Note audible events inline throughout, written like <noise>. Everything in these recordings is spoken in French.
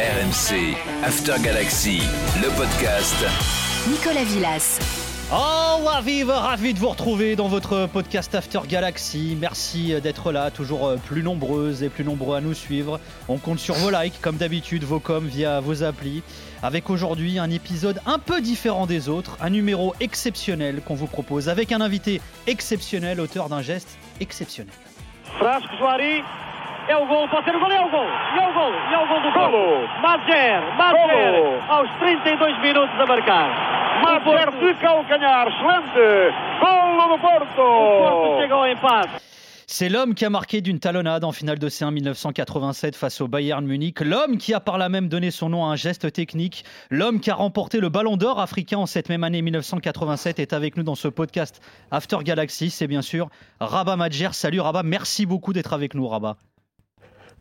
RMC, After Galaxy, le podcast. Nicolas Villas. Oh, ravi, ravi de vous retrouver dans votre podcast After Galaxy. Merci d'être là, toujours euh, plus nombreuses et plus nombreux à nous suivre. On compte sur vos likes, comme d'habitude, vos coms via vos applis. Avec aujourd'hui un épisode un peu différent des autres, un numéro exceptionnel qu'on vous propose avec un invité exceptionnel, auteur d'un geste exceptionnel. Frasco é o gol, pode ser o gol, é o gol, e é o gol, e é o gol do Golo. Porto. Madjer, Madjer, Golo. aos 32 minutos a marcar. O Madjer Porto, de calcanhar, excelente! Golo do o Porto Porto! chega ao empate. C'est l'homme qui a marqué d'une talonnade en finale de C1 1987 face au Bayern Munich, l'homme qui a par là même donné son nom à un geste technique, l'homme qui a remporté le Ballon d'Or africain en cette même année 1987 est avec nous dans ce podcast After Galaxy, c'est bien sûr Rabat Madjer. Salut Rabat, merci beaucoup d'être avec nous Rabat.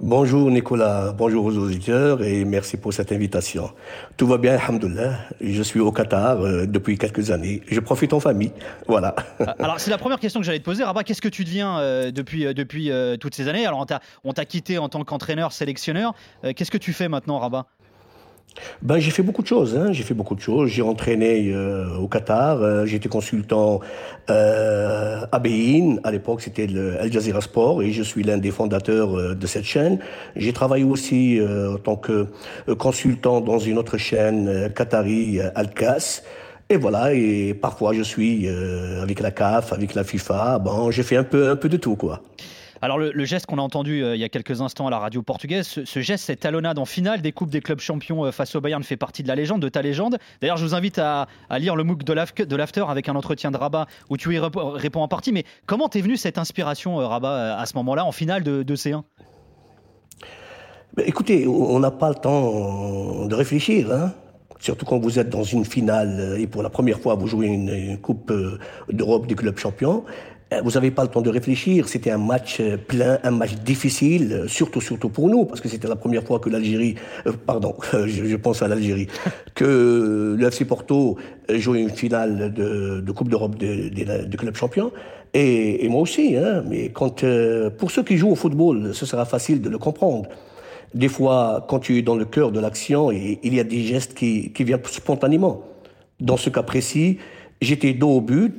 Bonjour Nicolas, bonjour aux auditeurs et merci pour cette invitation. Tout va bien, alhamdoulilah. Je suis au Qatar euh, depuis quelques années. Je profite en famille, voilà. Alors c'est la première question que j'allais te poser Rabat, qu'est-ce que tu deviens euh, depuis, euh, depuis toutes ces années? Alors on t'a- quitté en tant qu'entraîneur, sélectionneur, qu'est-ce que tu fais maintenant Rabat? Ben, j'ai fait beaucoup de choses. Hein. J'ai fait beaucoup de choses. J'ai entraîné euh, au Qatar. euh, J'étais consultant euh, à Bein. À l'époque, c'était le Al Jazeera Sport et je suis l'un des fondateurs euh, de cette chaîne. J'ai travaillé aussi euh, en tant que euh, consultant dans une autre chaîne qatari, Al-Qas. Et voilà. Et parfois, je suis avec la CAF, avec la FIFA. Bon, j'ai fait un peu, un peu de tout, quoi. Alors le, geste qu'on a entendu euh, il y a quelques instants à la radio portugaise, ce, geste, cette talonnade en finale des Coupes des clubs champions euh, face au Bayern fait partie de la légende, de ta légende. D'ailleurs, je vous invite à, lire le MOOC de l'af- de l'After avec un entretien de Rabat où tu y réponds en partie. Mais comment t'es venu cette inspiration, euh, Rabat, à ce moment-là, en finale de, de C1 Ben, écoutez, on n'a pas le temps de réfléchir, hein. Surtout quand vous êtes dans une finale et pour la première fois vous jouez une, Coupe d'Europe des clubs champions. Euh, Vous n'avez pas le temps de réfléchir. C'était un match euh, plein, un match difficile, euh, surtout surtout pour nous, parce que c'était la première fois que l'Algérie, euh, pardon, <laughs> je, je pense à l'Algérie, <laughs> que le FC Porto jouait une finale de, de Coupe d'Europe des de, de clubs champions. Et, et moi aussi, hein. Mais quand euh, pour ceux qui jouent au football, ce sera facile de le comprendre. Des fois, quand tu es dans le cœur de l'action, et- il y a des gestes qui, qui viennent spontanément. Dans ce cas précis, j'étais dos au but,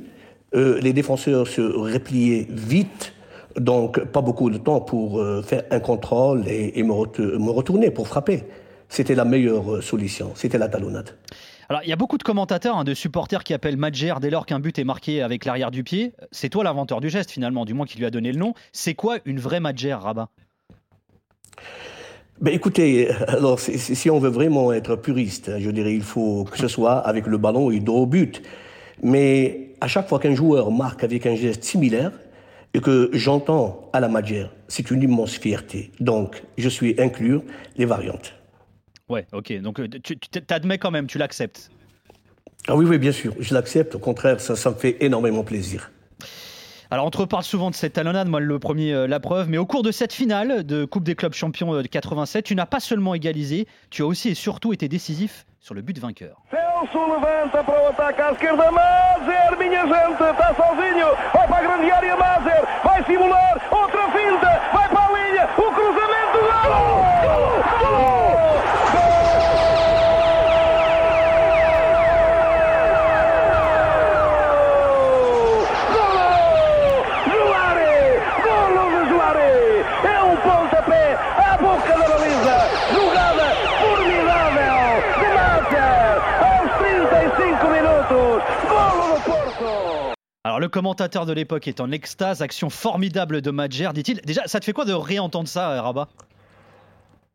euh, les défenseurs se repliaient vite, donc pas beaucoup de temps pour euh, faire un contrôle et, et me, ret- me retourner pour frapper. C'était la meilleure euh, solution, c'était la talonnade. Alors, il y a beaucoup de commentateurs, hein, de supporters qui appellent Madjer dès lors qu'un but est marqué avec l'arrière du pied. C'est toi l'inventeur du geste, finalement, du moins qui lui a donné le nom. C'est quoi une vraie Madjer, Rabat? Ben écoutez, alors si, on veut vraiment être puriste, je dirais il faut que ce soit avec le ballon et dos au but. Mais à chaque fois qu'un joueur marque avec un geste similaire et que j'entends à la Madjer, c'est une immense fierté. Donc je suis inclure les variantes. Ouais, ok. Donc euh, tu tu t'admets quand même, tu l'acceptes. Ah oui, oui, bien sûr, je l'accepte. Au contraire, ça, ça me fait énormément plaisir. Alors, on te reparle souvent de cette talonnade, moi le premier, euh, la preuve, mais au cours de cette finale de Coupe des clubs champions euh, de 87, tu n'as pas seulement égalisé, tu as aussi et surtout été décisif sur le but vainqueur. Alors, le commentateur de l'époque est en extase, action formidable de Madjer, dit-il. Déjà, ça te fait quoi de réentendre ça, euh, Rabat?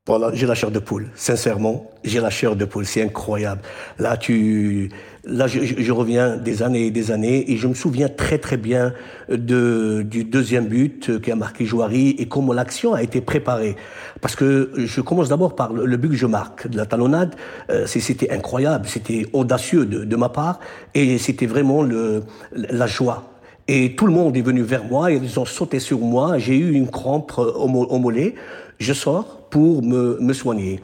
Voilà, j'ai la chair de poule. Sincèrement, j'ai la chair de poule. C'est incroyable. Là, tu, là, je, je, reviens des années et des années et je me souviens très très bien de, du deuxième but qui a marqué Jouari et comment l'action a été préparée. Parce que je commence d'abord par le, but que je marque de la talonnade. Euh, c'était incroyable, c'était audacieux de, de ma part et c'était vraiment le, la joie. Et tout le monde est venu vers moi, ils ont sauté sur moi, j'ai eu une crampe au, au mollet. Je sors pour me, me, soigner.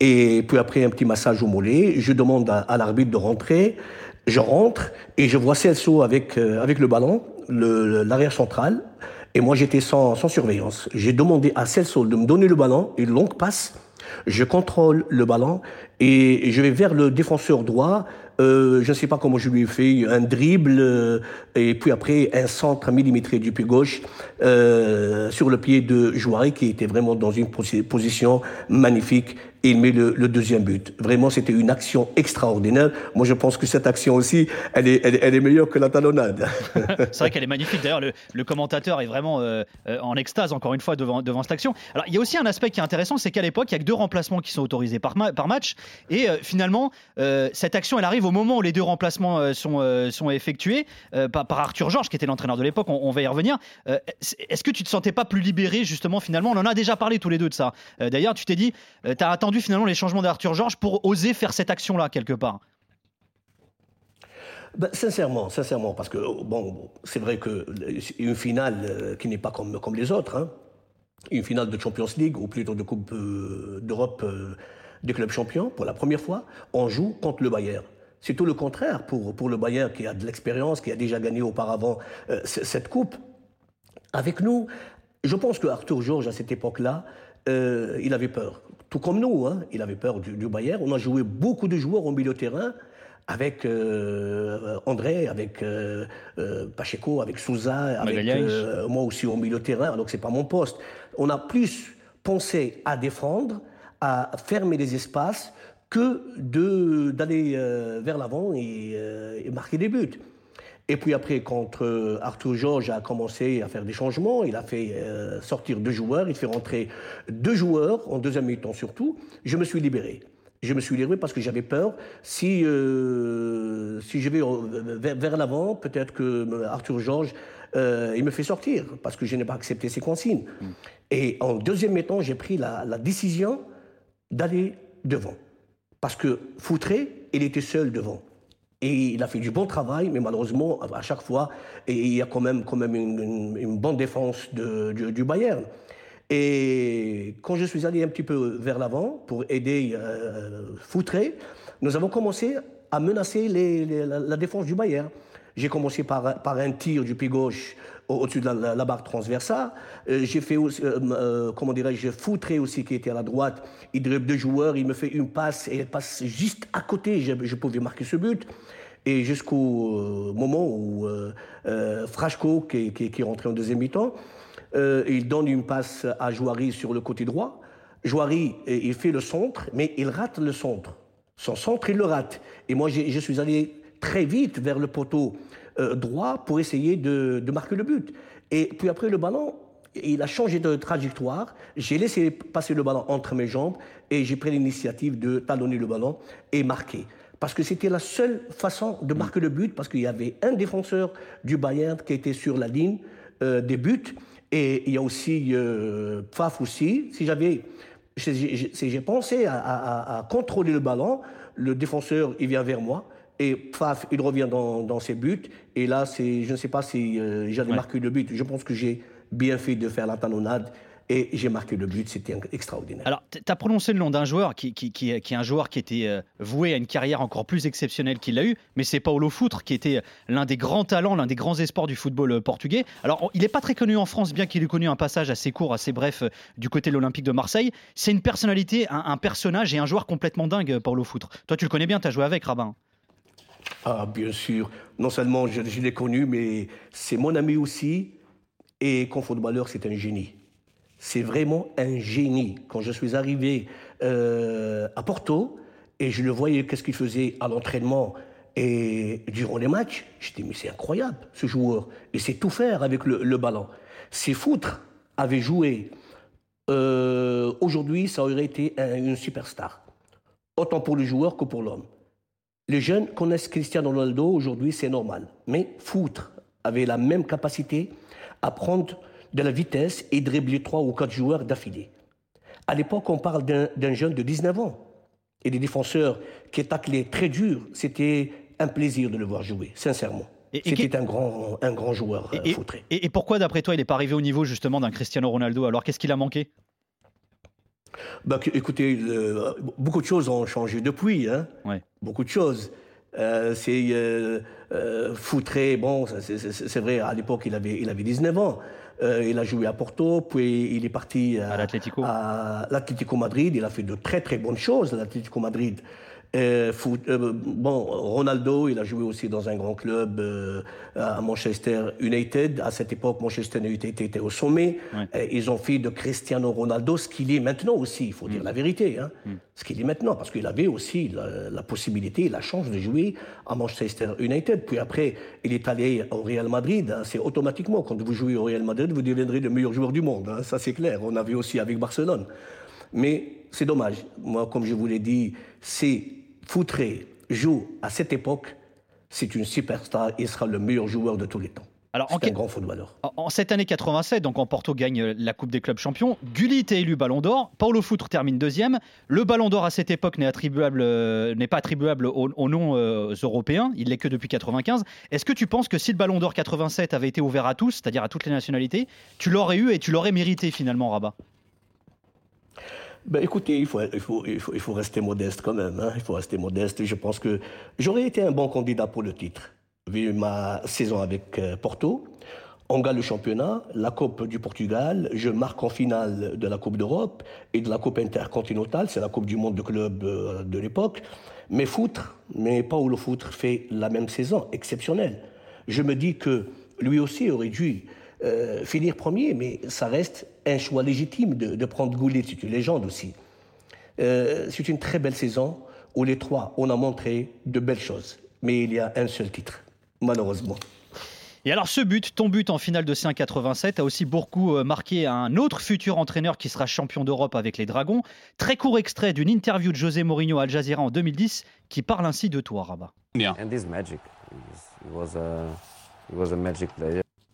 Et puis après un petit massage au mollet, je demande à, l'arbitre de rentrer. Je rentre et je vois Celso avec, euh, avec le ballon, l'arrière central. Et moi, j'étais sans, sans surveillance. J'ai demandé à Celso de me donner le ballon, une longue passe. Je contrôle le ballon et je vais vers le défenseur droit euh, je ne sais pas comment je lui ai fait un dribble euh, et puis après un centre millimétré du pied gauche euh, sur le pied de Jouari qui était vraiment dans une position magnifique il met le, deuxième but. Vraiment, c'était une action extraordinaire. Moi, je pense que cette action aussi, elle est, meilleure que la talonnade. <laughs> c'est vrai qu'elle est magnifique. D'ailleurs, le, commentateur est vraiment en extase, encore une fois, devant, cette action. Alors, il y a aussi un aspect qui est intéressant, c'est qu'à l'époque, il n'y a que deux remplacements qui sont autorisés par match. Et euh, finalement, cette action, elle arrive au moment où les deux remplacements sont, sont effectués par, Arthur Georges, qui était l'entraîneur de l'époque. On, va y revenir. Est-ce que tu te sentais pas plus libéré, justement, finalement? On en a déjà parlé tous les deux de ça. D'ailleurs, tu t'es dit, tu as attendu finalement les changements d'Arthur Georges pour oser faire cette action-là quelque part? Ben, sincèrement, sincèrement, parce que bon, c'est vrai que une finale euh, qui n'est pas comme, comme les autres, hein, une finale de Champions League ou plutôt de Coupe euh, d'Europe euh, des clubs champions, pour la première fois, on joue contre le Bayern. C'est tout le contraire pour, pour le Bayern qui a de l'expérience, qui a déjà gagné auparavant cette coupe. Avec nous, je pense que Arthur Georges, à cette époque-là, il avait peur tout comme nous. Hein. Il avait peur du, du, Bayern. On a joué beaucoup de joueurs au milieu de terrain avec euh, André, avec euh, euh, Pacheco, avec Souza, avec moi aussi au milieu de terrain. Donc c'est pas mon poste. On a plus pensé à défendre, à fermer les espaces que d'aller vers l'avant et, et marquer des buts. Et puis après, quand euh, Arthur Georges a commencé à faire des changements, il a fait euh, sortir deux joueurs, il fait rentrer deux joueurs, en deuxième mi-temps surtout, je me suis libéré. Je me suis libéré parce que j'avais peur. Si, euh, si je vais vers, l'avant, peut-être que Arthur Georges, il me fait sortir parce que je n'ai pas accepté ses consignes. Mm. Et en deuxième mi-temps, j'ai pris la, la décision d'aller devant. Parce que Foutré, il était seul devant. Et il a fait du bon travail, mais malheureusement, à chaque fois, il y a quand même, quand même une, bonne défense de, du, Bayern. Et quand je suis allé un petit peu vers l'avant pour aider euh, Foutré, nous avons commencé à menacer la, défense du Bayern. J'ai commencé par, un tir du pied gauche au-dessus de la, barre transversale. Euh, j'ai fait, aussi, euh, euh, comment dirais-je, Foutré aussi qui était à la droite. Il dribble deux joueurs, il me fait une passe et elle passe juste à côté. Je, pouvais marquer ce but. Et jusqu'au moment où Frashko, qui, qui, qui, est rentré en deuxième mi-temps, il donne une passe à Jouari sur le côté droit. Jouari, il fait le centre, mais il rate le centre. Son centre, il le rate. Et moi, je suis allé très vite vers le poteau euh, droit pour essayer de, marquer le but. Et puis après, le ballon, il a changé de trajectoire. J'ai laissé passer le ballon entre mes jambes et j'ai pris l'initiative de talonner le ballon et marquer. Parce que c'était la seule façon de marquer le but, parce qu'il y avait un défenseur du Bayern qui était sur la ligne euh, des buts. Et il y a aussi euh, Pfaff aussi. Si j'avais, j'ai pensé à, à, contrôler le ballon, le défenseur, il vient vers moi. Et paf, il revient dans, ses buts. Et là, je ne sais pas si euh, j'avais marqué le but. Je pense que j'ai bien fait de faire la talonnade. Et j'ai marqué le but, c'était extraordinaire. Alors, tu as prononcé le nom d'un joueur qui, qui, qui, est un joueur qui était euh, voué à une carrière encore plus exceptionnelle qu'il l'a eu, mais c'est Paulo Foutre qui était l'un des grands talents, l'un des grands espoirs du football euh, portugais. Alors, il n'est pas très connu en France, bien qu'il ait connu un passage assez court, assez bref du côté de l'Olympique de Marseille. C'est une personnalité, un, un, personnage et un joueur complètement dingue, Paulo Foutre. Toi, tu le connais bien, tu as joué avec Rabin. Ah, bien sûr. Non seulement je, l'ai connu, mais c'est mon ami aussi. Et comme footballeur, c'est un génie. C'est vraiment un génie. Quand je suis arrivé euh, à Porto et je le voyais, qu'est-ce qu'il faisait à l'entraînement et durant les matchs, dit, mais c'est incroyable, ce joueur. Il sait tout faire avec le, ballon. Ses foutres avaient joué euh, aujourd'hui, ça aurait été un- une superstar. Autant pour le joueur que pour l'homme. Les jeunes connaissent Cristiano Ronaldo, aujourd'hui c'est normal. Mais Foutre avait la même capacité à prendre de la vitesse et dribbler trois ou quatre joueurs d'affilée. À l'époque, on parle d'un jeune de 19 ans. Et des défenseurs qui taclaient très dur, c'était un plaisir de le voir jouer, sincèrement. C'était qui- un grand, un grand joueur, euh, Et, Foutré. et- et pourquoi, d'après toi, il n'est pas arrivé au niveau justement d'un Cristiano Ronaldo? Alors, qu'est-ce qu'il a manqué? Bah, écoutez, le- beaucoup de choses ont changé depuis. Hein. Ouais. Beaucoup de choses. Euh, c'est euh, euh, Foutré, bon, c'est- vrai, à l'époque, il avait, il avait 19 ans. Euh, il a joué à Porto, puis il est parti à, À l'Atlético. à l'Atlético Madrid. Il a fait de très très bonnes choses à l'Atlético Madrid. Euh, foot- euh, bon, Ronaldo, il a joué aussi dans un grand club euh, à Manchester United. À cette époque, Manchester United était au sommet. Ouais. Ils ont fait de Cristiano Ronaldo ce qu'il est maintenant aussi, il faut Mm. dire la vérité. Hein. Ce qu'il est maintenant, parce qu'il avait aussi la, la possibilité, la chance de jouer à Manchester United. Puis après, il est allé au Real Madrid. hein. C'est automatiquement, quand vous jouez au Real Madrid, vous deviendrez le meilleur joueur du monde. hein. Ça, c'est clair. On a vu aussi avec Barcelone. Mais c'est dommage. Moi, comme je vous l'ai dit, si Foutré joue à cette époque, c'est une superstar. Il sera le meilleur joueur de tous les temps. Alors, en, C'est un grand footballeur. en- cette année 87, donc en Porto gagne la Coupe des clubs champions, Gullit est élu Ballon d'Or, Paulo Foutre termine deuxième. Le Ballon d'Or à cette époque n'est attribuable, euh, n'est pas attribuable aux, aux noms euh, européens, il l'est que depuis 95. Est-ce que tu penses que si le Ballon d'Or 87 avait été ouvert à tous, c'est-à-dire à toutes les nationalités, tu l'aurais eu et tu l'aurais mérité finalement, Rabat? Ben, écoutez, il faut, il, faut, il, faut, il faut rester modeste quand même. hein. Il faut rester modeste. Je pense que j'aurais été un bon candidat pour le titre, vu ma saison avec euh, Porto. On gagne le championnat, la Coupe du Portugal, je marque en finale de la Coupe d'Europe et de la Coupe intercontinentale, c'est la Coupe du monde de club euh, de l'époque. Mais Foutre, mais Paulo Foutre fait la même saison, exceptionnelle. Je me dis que lui aussi aurait dû euh, finir premier, mais ça reste un choix légitime de, de prendre Goulet, c'est une légende aussi. Euh, c'est une très belle saison où les trois, on a montré de belles choses. Mais il y a un seul titre, malheureusement. Et alors ce but, ton but en finale de C1 87, a aussi beaucoup euh, marqué un autre futur entraîneur qui sera champion d'Europe avec les Dragons. Très court extrait d'une interview de José Mourinho à Al Jazeera en 2010 qui parle ainsi de toi, Rabat. And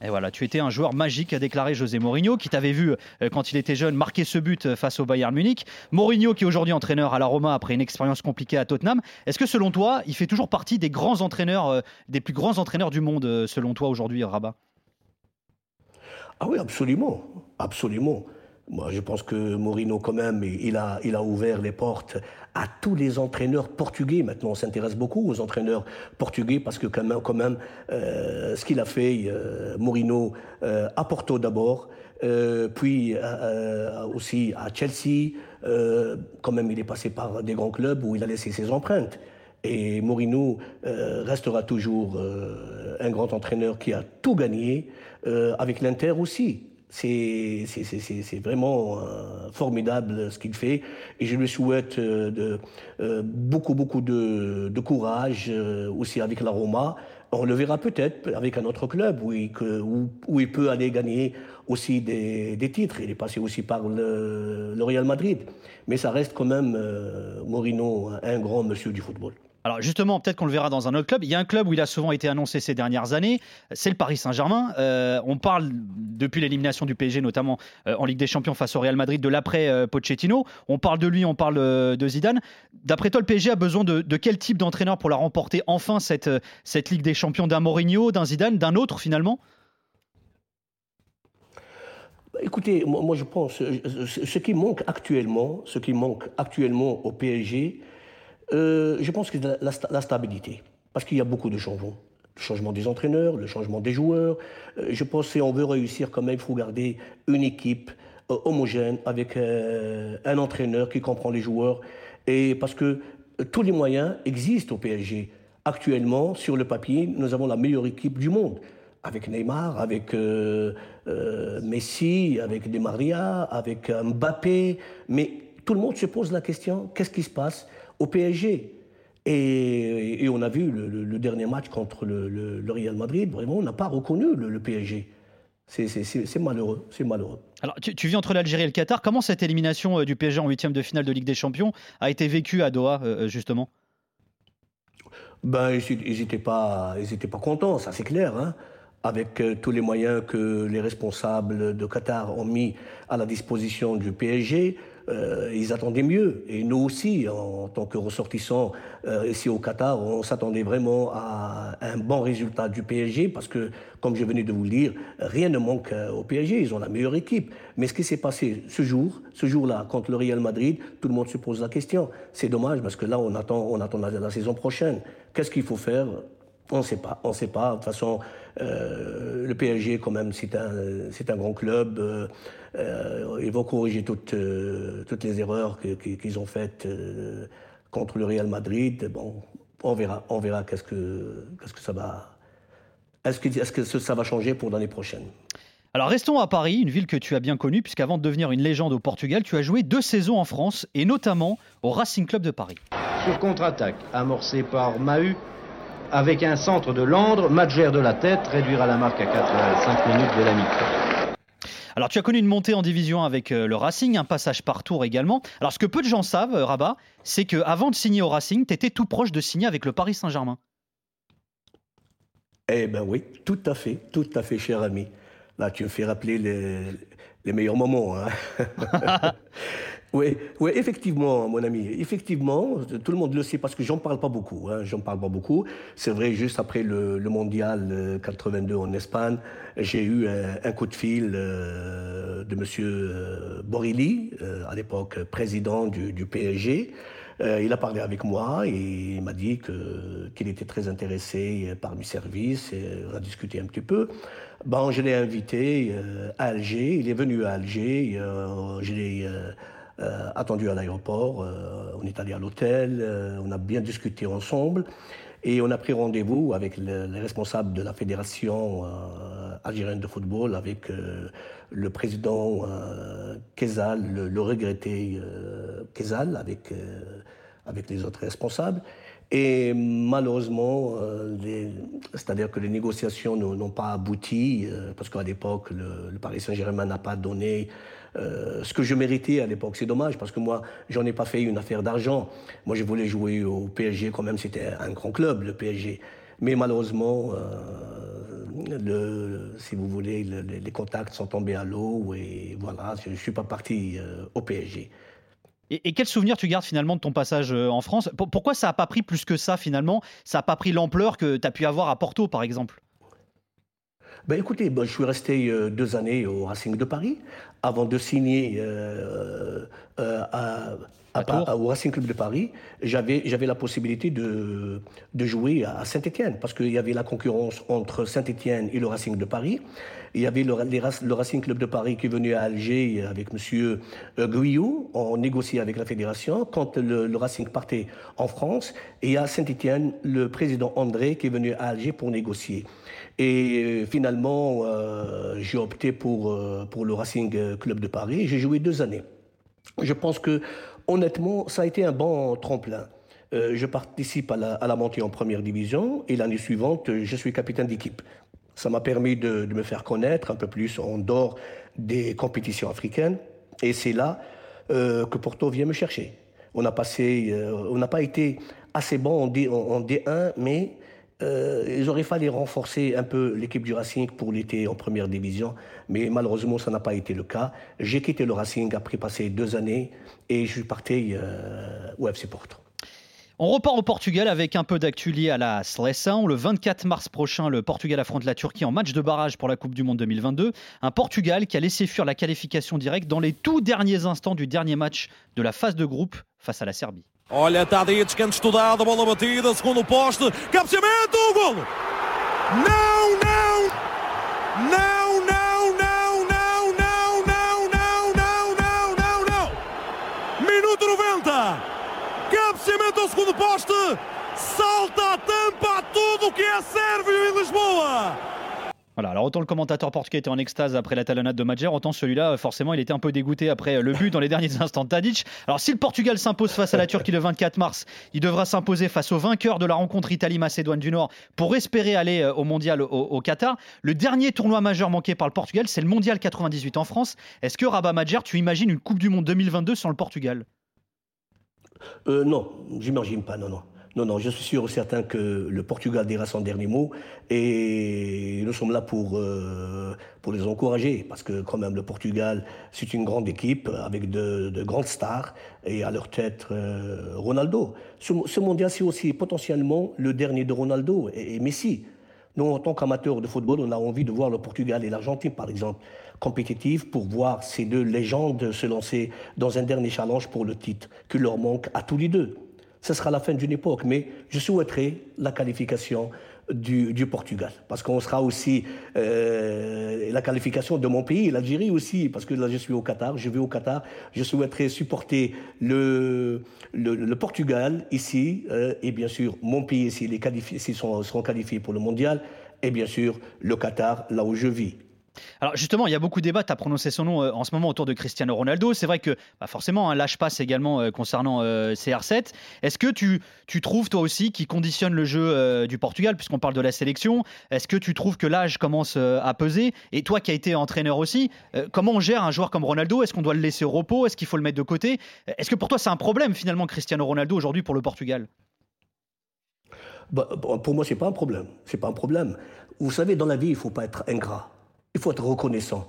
Et voilà, tu étais un joueur magique, a déclaré José Mourinho, qui t'avait vu euh, quand il était jeune marquer ce but euh, face au Bayern Munich. Mourinho, qui est aujourd'hui entraîneur à la Roma après une expérience compliquée à Tottenham. Est-ce que selon toi, il fait toujours partie des grands entraîneurs, euh, des plus grands entraîneurs du monde, selon toi aujourd'hui, Rabat? Ah oui, absolument, absolument. Moi, je pense que Mourinho, quand même, il a, ouvert les portes à tous les entraîneurs portugais. Maintenant, on s'intéresse beaucoup aux entraîneurs portugais parce que quand même, quand même euh, ce qu'il a fait, euh, Mourinho, euh, à Porto d'abord, euh, puis aussi à Chelsea, quand même, il est passé par des grands clubs où il a laissé ses empreintes. Et Mourinho restera toujours un grand entraîneur qui a tout gagné, avec l'Inter aussi. C'est vraiment euh, formidable ce qu'il fait et je lui souhaite euh, de, euh, beaucoup, beaucoup de, de courage euh, aussi avec la Roma. On le verra peut-être avec un autre club où il, où- il peut aller gagner aussi des, des titres. Il est passé aussi par le, le Real Madrid. Mais ça reste quand même, euh, Mourinho, un grand monsieur du football. Alors justement, peut-être qu'on le verra dans un autre club. Il y a un club où il a souvent été annoncé ces dernières années, c'est le Paris Saint-Germain. Euh, on parle depuis l'élimination du PSG, notamment euh, en Ligue des Champions face au Real Madrid, de l'après euh, Pochettino. On parle de lui, on parle de Zidane. D'après toi, le PSG a besoin de, quel type d'entraîneur pour la remporter enfin cette, Ligue des Champions? D'un Mourinho, d'un Zidane, d'un autre finalement? Bah, Écoutez, moi, moi, je pense, ce qui manque actuellement, ce qui manque actuellement au PSG, euh, je pense que la, la sta- la stabilité. Parce qu'il y a beaucoup de changements. Le changement des entraîneurs, le changement des joueurs. Euh, je pense que si on veut réussir quand même, il faut garder une équipe euh, homogène avec un entraîneur qui comprend les joueurs. Et parce que tous les moyens existent au PSG. Actuellement, sur le papier, nous avons la meilleure équipe du monde avec Neymar, avec Messi, avec Di Maria, avec Mbappé. Mais tout le monde se pose la question qu'est-ce qui se passe au PSG et, et on a vu le, le- le dernier match contre le, Real Madrid, vraiment, on n'a pas reconnu le, PSG. C'est- malheureux, c'est malheureux. Alors, tu, tu vis entre l'Algérie et le Qatar. Comment cette élimination euh, du PSG en huitième de finale de Ligue des Champions a été vécue à Doha, euh, justement? Ben, ils n'étaient pas, ils pas contents, ça c'est clair. Hein. Avec euh, tous les moyens que les responsables de Qatar ont mis à la disposition du PSG, euh, ils attendaient mieux. Et nous aussi, en tant que ressortissants euh, ici au Qatar, on s'attendait vraiment à un bon résultat du PSG parce que, comme je venais de vous le dire, rien ne manque euh, au PSG. Ils ont la meilleure équipe. Mais ce qui s'est passé ce jour, ce jour-là, contre le Real Madrid, tout le monde se pose la question. C'est dommage parce que là, on attend, on attend la, saison prochaine. Qu'est-ce qu'il faut faire? On ne sait pas, on sait pas. De toute façon, le PSG, quand même, c'est un, c'est un grand club. Euh, ils vont corriger toutes, euh, toutes les erreurs qu'ils ont faites euh, contre le Real Madrid. Bon, on verra, on verra qu'est-ce que, qu'est-ce que ça va. Est-ce que, est-ce que ça va changer pour l'année prochaine Alors restons à Paris, une ville que tu as bien connue, puisqu'avant de devenir une légende au Portugal, tu as joué deux saisons en France, et notamment au Racing Club de Paris. Sur contre-attaque, amorcé par Mahut, avec un centre de Landre, Madjer de la tête, réduire à la marque à 4 à 5 minutes de la mi-temps. Alors tu as connu une montée en division avec euh, le Racing, un passage par tour également. Alors ce que peu de gens savent, euh, Rabat, c'est que avant de signer au Racing, tu étais tout proche de signer avec le Paris Saint-Germain. Eh ben oui, tout à fait, tout à fait, cher ami. Là, tu me fais rappeler les, les meilleurs moments. hein. <laughs> oui, oui, effectivement, mon ami. Effectivement, tout le monde le sait parce que j'en parle pas beaucoup. Hein, j'en parle pas beaucoup. C'est vrai, juste après le, le mondial euh, 82 en Espagne, j'ai eu un, coup de fil euh, de Monsieur euh, Borilli, euh, à l'époque président du, du PSG. Euh, il a parlé avec moi et il m'a dit que- qu'il était très intéressé par mes services. Et on a discuté un petit peu. Bon, je l'ai invité euh, à Alger. Il est venu à Alger. euh, je l'ai euh, attendu à l'aéroport. euh, on est allé à l'hôtel. euh, on a bien discuté ensemble. Et on a pris rendez-vous avec le- les responsables de la fédération algérienne de football, avec le président Kezal, le, regretté Kezal, avec, avec les autres responsables. Et malheureusement, c'est-à-dire que les négociations n'ont pas abouti, parce qu'à l'époque, le Paris Saint-Germain n'a pas donné euh, ce que je méritais à l'époque. C'est dommage, parce que moi, j'en ai pas fait une affaire d'argent. Moi, je voulais jouer au PSG, quand même, c'était un grand club, le PSG. Mais malheureusement, euh, si vous voulez, le- les contacts sont tombés à l'eau, et voilà, je ne suis pas parti euh, au PSG. Et, et quel souvenir tu gardes finalement de ton passage en France? Pour- Pourquoi ça n'a pas pris plus que ça finalement? Ça n'a pas pris l'ampleur que tu as pu avoir à Porto par exemple? Ben écoutez, ben, je suis resté euh, deux années au Racing de Paris avant de signer euh, euh, à, à À Pa- Tours. au Racing Club de Paris. J'avais, j'avais la possibilité de, de jouer à Saint-Étienne parce qu'il y avait la concurrence entre Saint-Étienne et le Racing de Paris. Il y avait le, les le Racing Club de Paris qui est venu à Alger avec euh, Guyot. On négociait avec la fédération quand le, le Racing partait en France. Et à Saint-Étienne, le président André qui est venu à Alger pour négocier. Et euh, finalement, euh, j'ai opté pour, euh, pour le Racing Club de Paris. J'ai joué deux années. Je pense que, honnêtement, ça a été un bon tremplin. Je participe à la, à la montée en première division et l'année suivante, je suis capitaine d'équipe. Ça m'a permis de, de me faire connaître un peu plus en dehors des compétitions africaines. Et c'est là que Porto vient me chercher. On a on n'a pas été assez bon en, D, en- en D1, mais euh, il aurait fallu renforcer un peu l'équipe du Racing pour l'été en première division, mais malheureusement, ça n'a pas été le cas. J'ai quitté le Racing après passer deux années et je suis parti euh, au FC Porto. On repart au Portugal avec un peu d'actu lié à la Seleção. Le 24 mars prochain, le Portugal affronte la Turquie en match de barrage pour la Coupe du Monde 2022. Un Portugal qui a laissé fuir la qualification directe dans les tout derniers instants du dernier match de la phase de groupe face à la Serbie. Olha, Tadic, canto estudado, bola batida, segundo poste, cabeceamento, golo! Não, não! Não, não, não, não, não, não, não, não, não, não, não! Minuto 90! Cabeceamento ao segundo poste! Salta a tampa a tudo que é sérvio em Lisboa! Voilà, alors autant le commentateur portugais était en extase après la talonnade de Madjer, autant celui-là, forcément, il était un peu dégoûté après le but dans les derniers <laughs> instants de Tadic. Alors si le Portugal s'impose face à la Turquie le 24 mars, il devra s'imposer face au vainqueur de la rencontre Italie-Macédoine du Nord pour espérer aller euh, au mondial au, au Qatar. Le dernier tournoi majeur manqué par le Portugal, c'est le mondial 98 en France. Est-ce que Rabat Madjer, tu imagines une Coupe du Monde 2022 sans le Portugal? Euh, non, j'imagine pas, non, non. Non, non, je suis sûr et certain que le Portugal dira son dernier mot et nous sommes là pour, euh, les encourager parce que quand même le Portugal, c'est une grande équipe avec de, de grandes stars et à leur tête euh, Ronaldo. Ce, mondial, c'est aussi potentiellement le dernier de Ronaldo et, Messi. Nous, en tant qu'amateurs de football, on a envie de voir le Portugal et l'Argentine, par exemple, compétitifs pour voir ces deux légendes se lancer dans un dernier challenge pour le titre qui leur manque à tous les deux. Ce sera la fin d'une époque, mais je souhaiterais la qualification du, Portugal, parce qu'on sera aussi euh, la qualification de mon pays, l'Algérie aussi, parce que là je suis au Qatar, je vais au Qatar, je souhaiterais supporter le, Portugal ici, euh, et bien sûr mon pays ici, les qualifiés, s'ils sont, seront qualifiés pour le mondial, et bien sûr le Qatar, là où je vis. Alors justement, il y a beaucoup de débats, tu as prononcé son nom euh, en ce moment autour de Cristiano Ronaldo. C'est vrai que bah forcément, un lâche passe également euh, concernant euh, CR7. Est-ce que tu, trouves toi aussi qui conditionne le jeu du Portugal, puisqu'on parle de la sélection? Est-ce que tu trouves que l'âge commence à peser? Et toi qui as été entraîneur aussi, comment on gère un joueur comme Ronaldo? Est-ce qu'on doit le laisser au repos? Est-ce qu'il faut le mettre de côté? Est-ce que pour toi c'est un problème finalement Cristiano Ronaldo aujourd'hui pour le Portugal? Bah, pour moi, c'est pas un problème. C'est pas un problème. Vous savez, dans la vie, il faut pas être ingrat. Il faut être reconnaissant.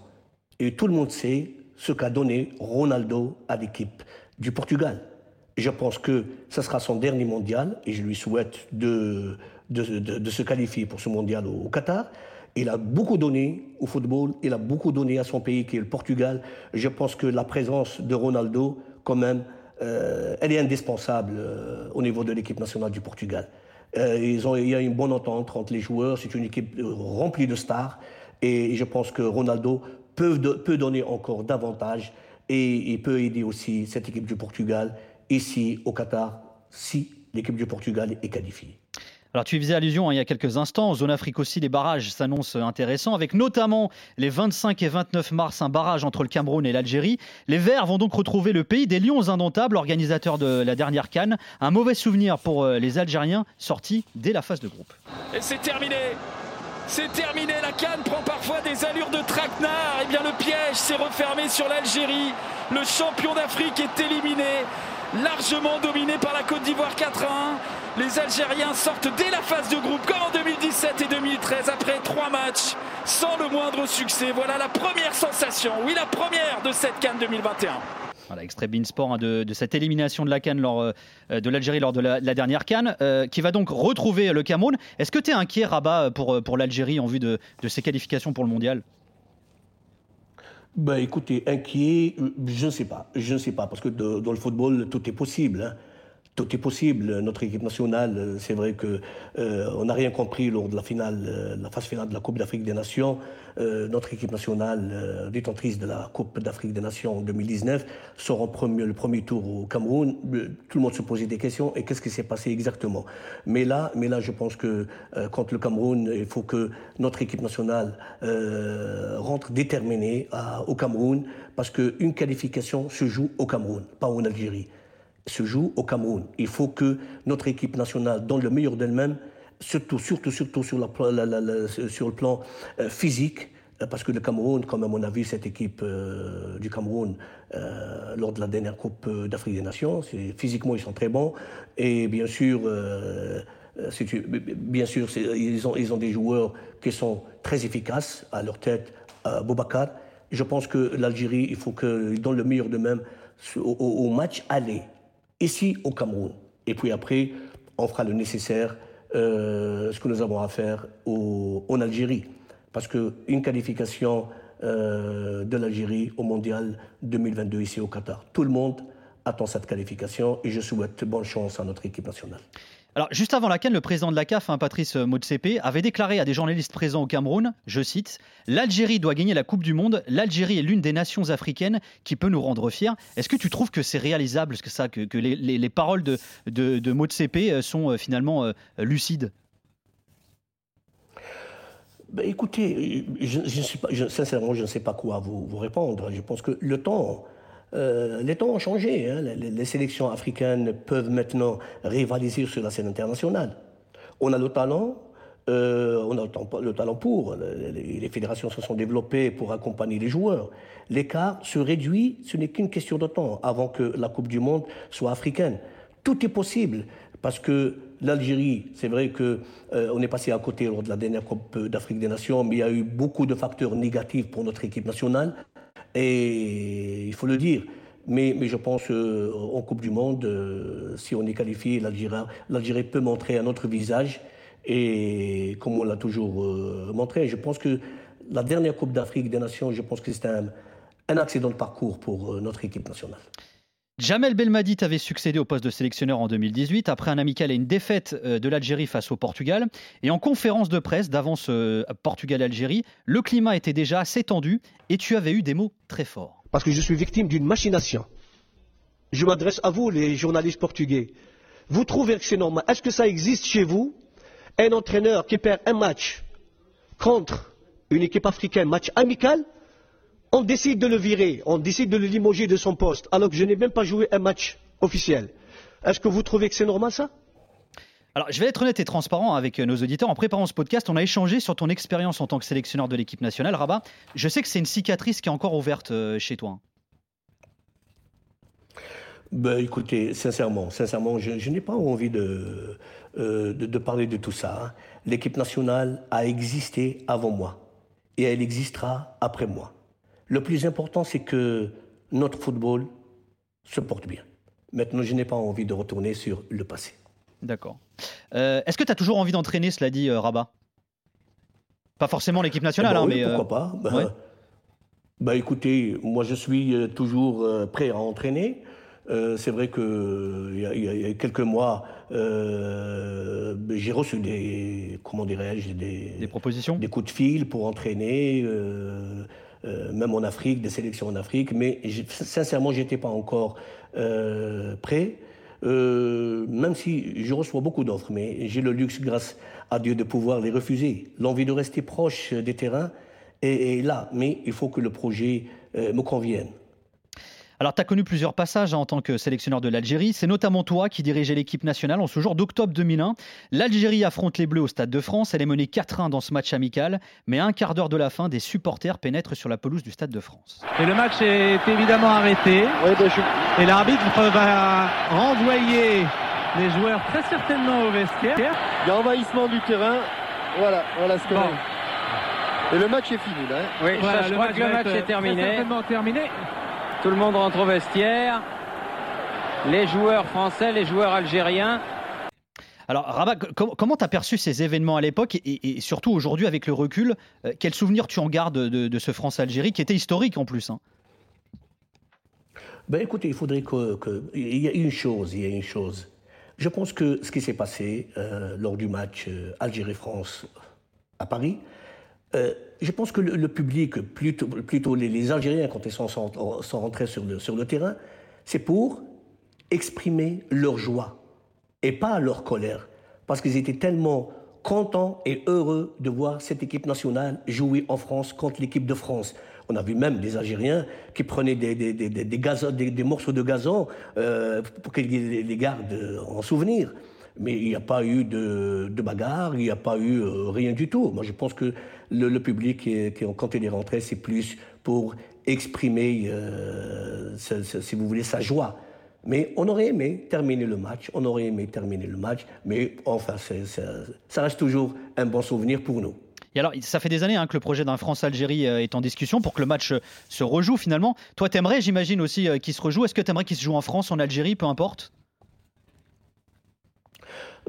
Et tout le monde sait ce qu'a donné Ronaldo à l'équipe du Portugal. Je pense que ce sera son dernier mondial et je lui souhaite de, de, se qualifier pour ce mondial au, Qatar. Il a beaucoup donné au football, il a beaucoup donné à son pays qui est le Portugal. Je pense que la présence de Ronaldo, quand même, euh, elle est indispensable euh, au niveau de l'équipe nationale du Portugal. Euh, ils ont, il y a une bonne entente entre les joueurs, c'est une équipe remplie de stars et je pense que Ronaldo peut, do- peut donner encore davantage et il peut aider aussi cette équipe du Portugal ici au Qatar si l'équipe du Portugal est qualifiée. Alors tu y faisais allusion hein, il y a quelques instants, en zone Afrique aussi, les barrages s'annoncent intéressants, avec notamment les 25 et 29 mars un barrage entre le Cameroun et l'Algérie. Les Verts vont donc retrouver le pays des Lions indomptables, organisateurs de la dernière canne. Un mauvais souvenir pour euh, les Algériens, sortis dès la phase de groupe. Et c'est terminé. C'est terminé. La canne prend parfois des allures de traquenard. Et bien le piège s'est refermé sur l'Algérie. Le champion d'Afrique est éliminé, largement dominé par la Côte d'Ivoire 4 à 1. Les Algériens sortent dès la phase de groupe, comme en 2017 et 2013, après trois matchs, sans le moindre succès. Voilà la première sensation, oui, la première de cette canne 2021. Voilà, extrait Beansport hein, de, cette élimination de la euh, de l'Algérie lors de la, dernière Cannes, euh, qui va donc retrouver le Cameroun. Est-ce que tu es inquiet, Rabat, pour, pour l'Algérie en vue de, de ses qualifications pour le mondial? Ben, écoutez, inquiet, euh, je ne sais pas. Je ne sais pas, parce que dans le football, tout est possible. hein. Tout est possible. Notre équipe nationale, euh, c'est vrai que euh, on n'a rien compris lors de la finale, euh, la phase finale de la Coupe d'Afrique des Nations. Notre équipe nationale, détentrice de la Coupe d'Afrique des Nations en 2019, sort en premier, le premier tour au Cameroun. Tout le monde se posait des questions. Et qu'est-ce qui s'est passé exactement? Mais là, je pense que contre le Cameroun, il faut que notre équipe nationale rentre déterminée au Cameroun, parce qu'une qualification se joue au Cameroun, pas en Algérie se joue au Cameroun. Il faut que notre équipe nationale donne le meilleur d'elle-même, surtout, surtout, surtout sur, le plan euh, physique, euh, parce que le Cameroun, comme à mon avis, cette équipe euh, du Cameroun, lors de la dernière Coupe d'Afrique des Nations, physiquement, ils sont très bons. Et bien sûr, ils, ont, des joueurs qui sont très efficaces, à leur tête, euh, Boubacar. Je pense que l'Algérie, il faut qu'ils donnent le meilleur d'eux-mêmes au match aller ici au Cameroun. Et puis après, on fera le nécessaire, euh, ce que nous avons à faire en Algérie. Parce qu'une qualification euh, de l'Algérie au Mondial 2022 ici au Qatar, tout le monde attend cette qualification et je souhaite bonne chance à notre équipe nationale. Alors, juste avant la Cannes, le président de la CAF, hein, Patrice Motsepe, avait déclaré à des journalistes présents au Cameroun, je cite, L'Algérie doit gagner la Coupe du Monde. L'Algérie est l'une des nations africaines qui peut nous rendre fiers. Est-ce que tu trouves que c'est réalisable, que, ça, que, les, les- les paroles de, de, Motsepe euh, sont euh, finalement euh, lucides? Ben, écoutez, sincèrement, je ne sais pas quoi vous répondre. Je pense que le temps, euh, les temps ont changé. hein. Les, sélections africaines peuvent maintenant rivaliser sur la scène internationale. On a le talent, euh, on a le, talent pour. Les fédérations se sont développées pour accompagner les joueurs. L'écart se réduit, ce n'est qu'une question de temps avant que la Coupe du Monde soit africaine. Tout est possible parce que l'Algérie, c'est vrai que euh, on est passé à côté lors de la dernière Coupe d'Afrique des Nations, mais il y a eu beaucoup de facteurs négatifs pour notre équipe nationale et il faut le dire. Mais, je pense euh, en Coupe du Monde, euh, si on est qualifié, l'Algérie peut montrer un autre visage et comme on l'a toujours euh, montré, je pense que la dernière Coupe d'Afrique des Nations, je pense que c'est un, accident de parcours pour notre équipe nationale. Jamel Belmadi avait succédé au poste de sélectionneur en 2018 après un amical et une défaite euh, de l'Algérie face au Portugal. Et en conférence de presse d'avance euh, Portugal-Algérie, le climat était déjà assez tendu et tu avais eu des mots très forts. parce que je suis victime d'une machination. Je m'adresse à vous, les journalistes portugais. Vous trouvez que c'est normal Est-ce que ça existe chez vous Un entraîneur qui perd un match contre une équipe africaine, match amical, on décide de le virer, on décide de le limoger de son poste, alors que je n'ai même pas joué un match officiel. Est-ce que vous trouvez que c'est normal ça? Alors, je vais être honnête et transparent avec euh, nos auditeurs. En préparant ce podcast, on a échangé sur ton expérience en tant que sélectionneur de l'équipe nationale. Rabat, je sais que c'est une cicatrice qui est encore ouverte euh, chez toi. Ben, écoutez, sincèrement, sincèrement, je, je n'ai pas envie de, euh, de, de parler de tout ça. hein. L'équipe nationale a existé avant moi et elle existera après moi. Le plus important, c'est que notre football se porte bien. Maintenant, je n'ai pas envie de retourner sur le passé. D'accord. Euh, Est-ce que tu as toujours envie d'entraîner, cela dit, euh, Rabat? Pas forcément l'équipe nationale, Eh ben hein, oui, mais. euh, pourquoi pas Ben, ouais. ben, écoutez, moi je suis toujours prêt à entraîner. C'est vrai que il y, a- y a- quelques mois, j'ai reçu des, comment dirais-je, des, Des propositions? des coups de fil pour entraîner, même en Afrique, des sélections en Afrique. Mais sincèrement, j'étais pas encore euh, prêt. Euh, même si je reçois beaucoup d'offres, mais j'ai le luxe, grâce à Dieu, de pouvoir les refuser. L'envie de rester proche des terrains est, là, mais il faut que le projet euh, me convienne. Alors, tu as connu plusieurs passages hein, en tant que sélectionneur de l'Algérie. C'est notamment toi qui dirigeais l'équipe nationale en ce jour d'octobre 2001. L'Algérie affronte les Bleus au Stade de France. Elle est menée 4-1 dans ce match amical. Mais à un quart d'heure de la fin, des supporters pénètrent sur la pelouse du Stade de France. Et le match est évidemment arrêté. Et l'arbitre va renvoyer les joueurs très certainement au vestiaire. Il y a envahissement du terrain. Voilà, voilà ce qu'on Bon. a. Et le match est fini là. hein. Oui, Voilà, ça, je crois que le match est terminé. très certainement terminé. Tout le monde rentre au vestiaire. Les joueurs français, les joueurs algériens. Alors, Rabat, com- comment tu as perçu ces événements à l'époque et, surtout aujourd'hui avec le recul euh, Quel souvenir tu en gardes de, de ce France-Algérie qui était historique en plus hein? Ben écoutez, il faudrait que, que- Il y a une chose, il y a une chose. Je pense que ce qui s'est passé euh, lors du match euh, Algérie-France à Paris, euh, je pense que le, public, plutôt, les, Algériens, quand ils sont, rentrés sur le, terrain, c'est pour exprimer leur joie et pas leur colère. Parce qu'ils étaient tellement contents et heureux de voir cette équipe nationale jouer en France contre l'équipe de France. On a vu même des Algériens qui prenaient des, morceaux de gazon euh, pour qu'ils les, gardent en souvenir. Mais il n'y a pas eu de, de bagarre, il n'y a pas eu euh, rien du tout. Moi, je pense que le, public, qui, quand il est rentré, c'est plus pour exprimer, euh, si vous voulez, sa joie. Mais on aurait aimé terminer le match, on aurait aimé terminer le match, mais enfin, ça reste toujours un bon souvenir pour nous. Et alors, ça fait des années hein, que le projet d'un France-Algérie euh, est en discussion pour que le match euh, se rejoue finalement. Toi, t'aimerais, j'imagine aussi, qu'il se rejoue. Est-ce que t'aimerais qu'il se joue en France, en Algérie, peu importe?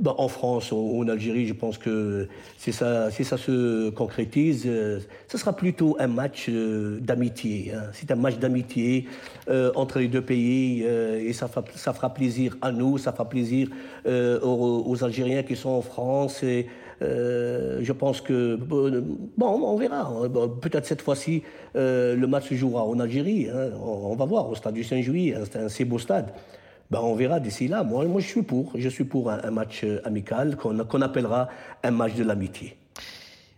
Ben, en France ou en Algérie, je pense que si ça, se concrétise, euh, ce sera plutôt un match euh, d'amitié. hein. C'est un match d'amitié euh, entre les deux pays et ça fera, plaisir à nous, ça fera plaisir aux, Algériens qui sont en France. Et, je pense que bon, on verra. Peut-être cette fois-ci le match se jouera en Algérie. hein. On, va voir au stade du Saint-Juillet. hein. C'est un beau stade. Ben, on verra d'ici là. Moi, moi, je suis pour. Je suis pour un, match euh, amical qu'on qu'on appellera un match de l'amitié.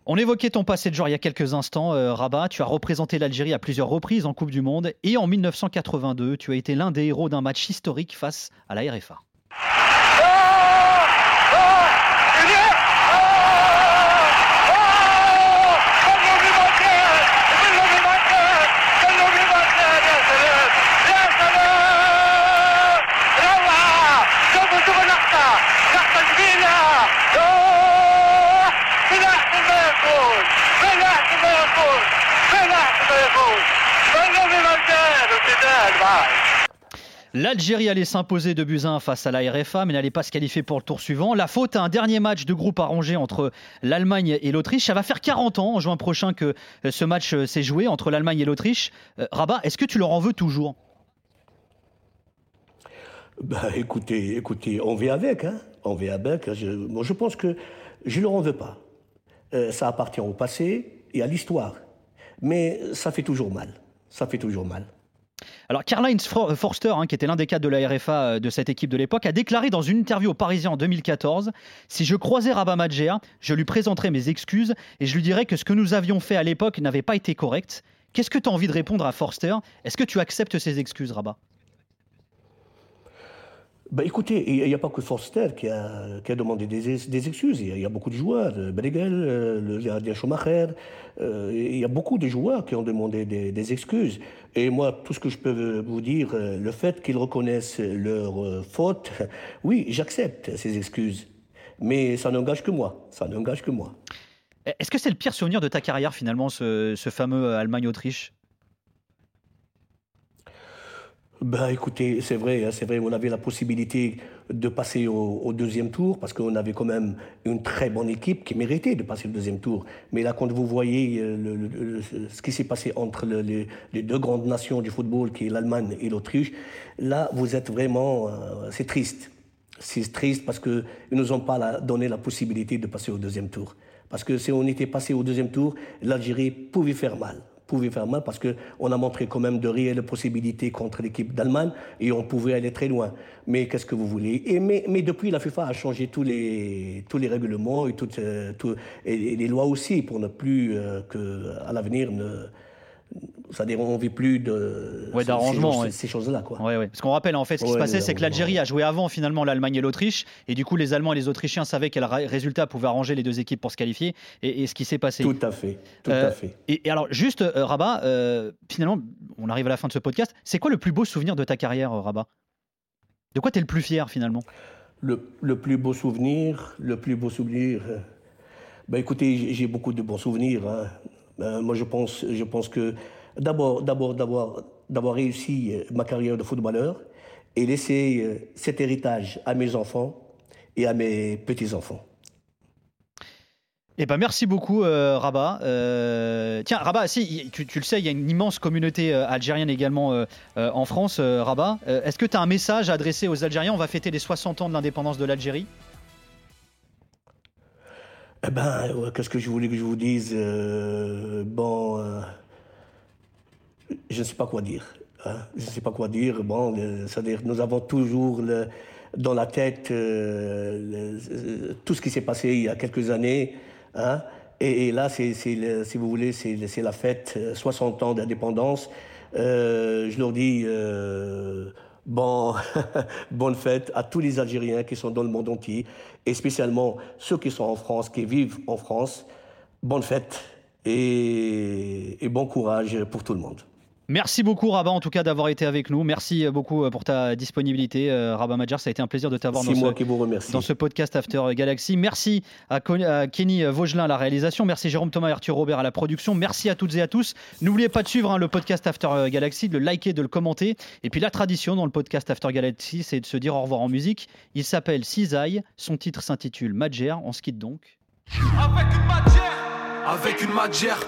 On évoquait ton passé de joueur il y a quelques instants, euh, Rabat. Tu as représenté l'Algérie à plusieurs reprises en Coupe du Monde et en 1982, tu as été l'un des héros d'un match historique face à la RFA. L'Algérie allait s'imposer de buts 1 face à la RFA, mais n'allait pas se qualifier pour le tour suivant. La faute à un dernier match de groupe arrangé entre l'Allemagne et l'Autriche. Ça va faire 40 ans en juin prochain que euh, ce match euh, s'est joué entre l'Allemagne et l'Autriche. Euh, Rabat, est-ce que tu leur en veux toujours? Bah, écoutez, écoutez, on vit avec, hein. On avec. Je, moi, je pense que je ne leur en veux pas. ça appartient au passé et à l'histoire. Mais ça fait toujours mal. Ça fait toujours mal. Alors, Karl-Heinz Forster, hein, qui était l'un des cadres de la RFA euh, de cette équipe de l'époque, a déclaré dans une interview au Parisien en 2014 Si je croisais Rabat Madjer, je lui présenterais mes excuses et je lui dirais que ce que nous avions fait à l'époque n'avait pas été correct. Qu'est-ce que tu as envie de répondre à Forster? Est-ce que tu acceptes ces excuses, Rabat? Bah écoutez, il n'y a pas que Forster qui a, a demandé des, des, excuses. Il y, a, beaucoup de joueurs, Benegel, euh, le gardien Schumacher. Euh, il y a beaucoup de joueurs qui ont demandé des, des, excuses. Et moi, tout ce que je peux vous dire, euh, le fait qu'ils reconnaissent leurs fautes, <laughs> oui, j'accepte ces excuses. Mais ça n'engage que moi. Ça n'engage que moi. Est-ce que c'est le pire souvenir de ta carrière finalement, ce fameux Allemagne-Autriche? Ben, écoutez, c'est vrai, hein, c'est vrai, on avait la possibilité de passer au, deuxième tour parce qu'on avait quand même une très bonne équipe qui méritait de passer le deuxième tour. Mais là, quand vous voyez euh, ce qui s'est passé entre les, deux grandes nations du football, qui est l'Allemagne et l'Autriche, là, vous êtes vraiment, euh, c'est triste. C'est triste parce qu'ils ne nous ont pas donné la possibilité de passer au deuxième tour. Parce que si on était passé au deuxième tour, l'Algérie pouvait faire mal pouvait faire mal parce qu'on a montré quand même de réelles possibilités contre l'équipe d'Allemagne et on pouvait aller très loin. Mais qu'est-ce que vous voulez? Et mais, mais, depuis, la FIFA a changé tous les, tous les règlements et, toutes, euh, et les lois aussi pour ne plus euh, qu'à l'avenir ne c'est-à-dire on vit plus de ouais, ces, ces, choses-là. Quoi. Ouais, ouais. Parce qu'on rappelle, en fait, ce qui se passait, c'est que l'Algérie a joué avant finalement l'Allemagne et l'Autriche, et du coup les Allemands et les Autrichiens savaient quel résultat pouvait arranger les deux équipes pour se qualifier, et, ce qui s'est passé. Tout à fait, tout euh, à fait. Et, alors juste, euh, Rabat, euh, finalement, on arrive à la fin de ce podcast, c'est quoi le plus beau souvenir de ta carrière, Rabat? De quoi tu es le plus fier finalement? Le, le, plus beau souvenir, le plus beau souvenir... Ben écoutez, j'ai beaucoup de bons souvenirs. Hein. Moi, je pense, je pense que d'abord, d'avoir réussi euh, ma carrière de footballeur et laisser euh, cet héritage à mes enfants et à mes petits-enfants. Eh ben merci beaucoup euh, Rabat. tiens Rabat, si tu, le sais, il y a une immense communauté algérienne également en France. Rabat, est-ce que tu as un message à adresser aux Algériens? On va fêter les 60 ans de l'indépendance de l'Algérie. Eh ben, qu'est-ce que je voulais que je vous dise Bon je ne sais pas quoi dire. Hein. Je ne sais pas quoi dire. Bon, c'est-à-dire nous avons toujours dans la tête euh, tout ce qui s'est passé il y a quelques années. Hein. Et, là, c'est, si vous voulez, c'est, la fête 60 euh, ans d'indépendance. Euh, je leur dis bon, <laughs> bonne fête à tous les Algériens qui sont dans le monde entier, et spécialement ceux qui sont en France, qui vivent en France. Bonne fête et bon courage pour tout le monde. Merci beaucoup Rabat en tout cas d'avoir été avec nous. Merci beaucoup euh, pour ta disponibilité euh, Rabat Madjar, ça a été un plaisir de t'avoir dans, ce, dans ce podcast After Galaxy. Merci à, Kenny Vaugelin à la réalisation, merci Jérôme Thomas et Arthur Robert à la production, merci à toutes et à tous. N'oubliez pas de suivre hein, le podcast After Galaxy, de le liker, de le commenter. Et puis la tradition dans le podcast After Galaxy, c'est de se dire au revoir en musique. Il s'appelle Cisaille, son titre s'intitule Madjer, on se quitte donc. Avec une Madjer, avec une Madjer,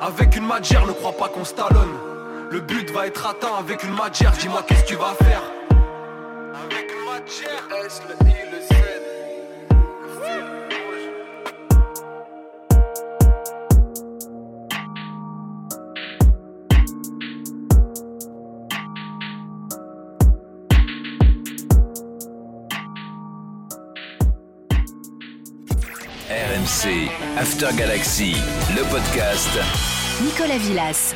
avec une Madjer, ne crois pas qu'on stallonne. Le but va être atteint avec une matière, dis-moi qu'est-ce que tu vas faire Avec une matière, S, le I, le Z RMC After Galaxy, le podcast. Nicolas Villas.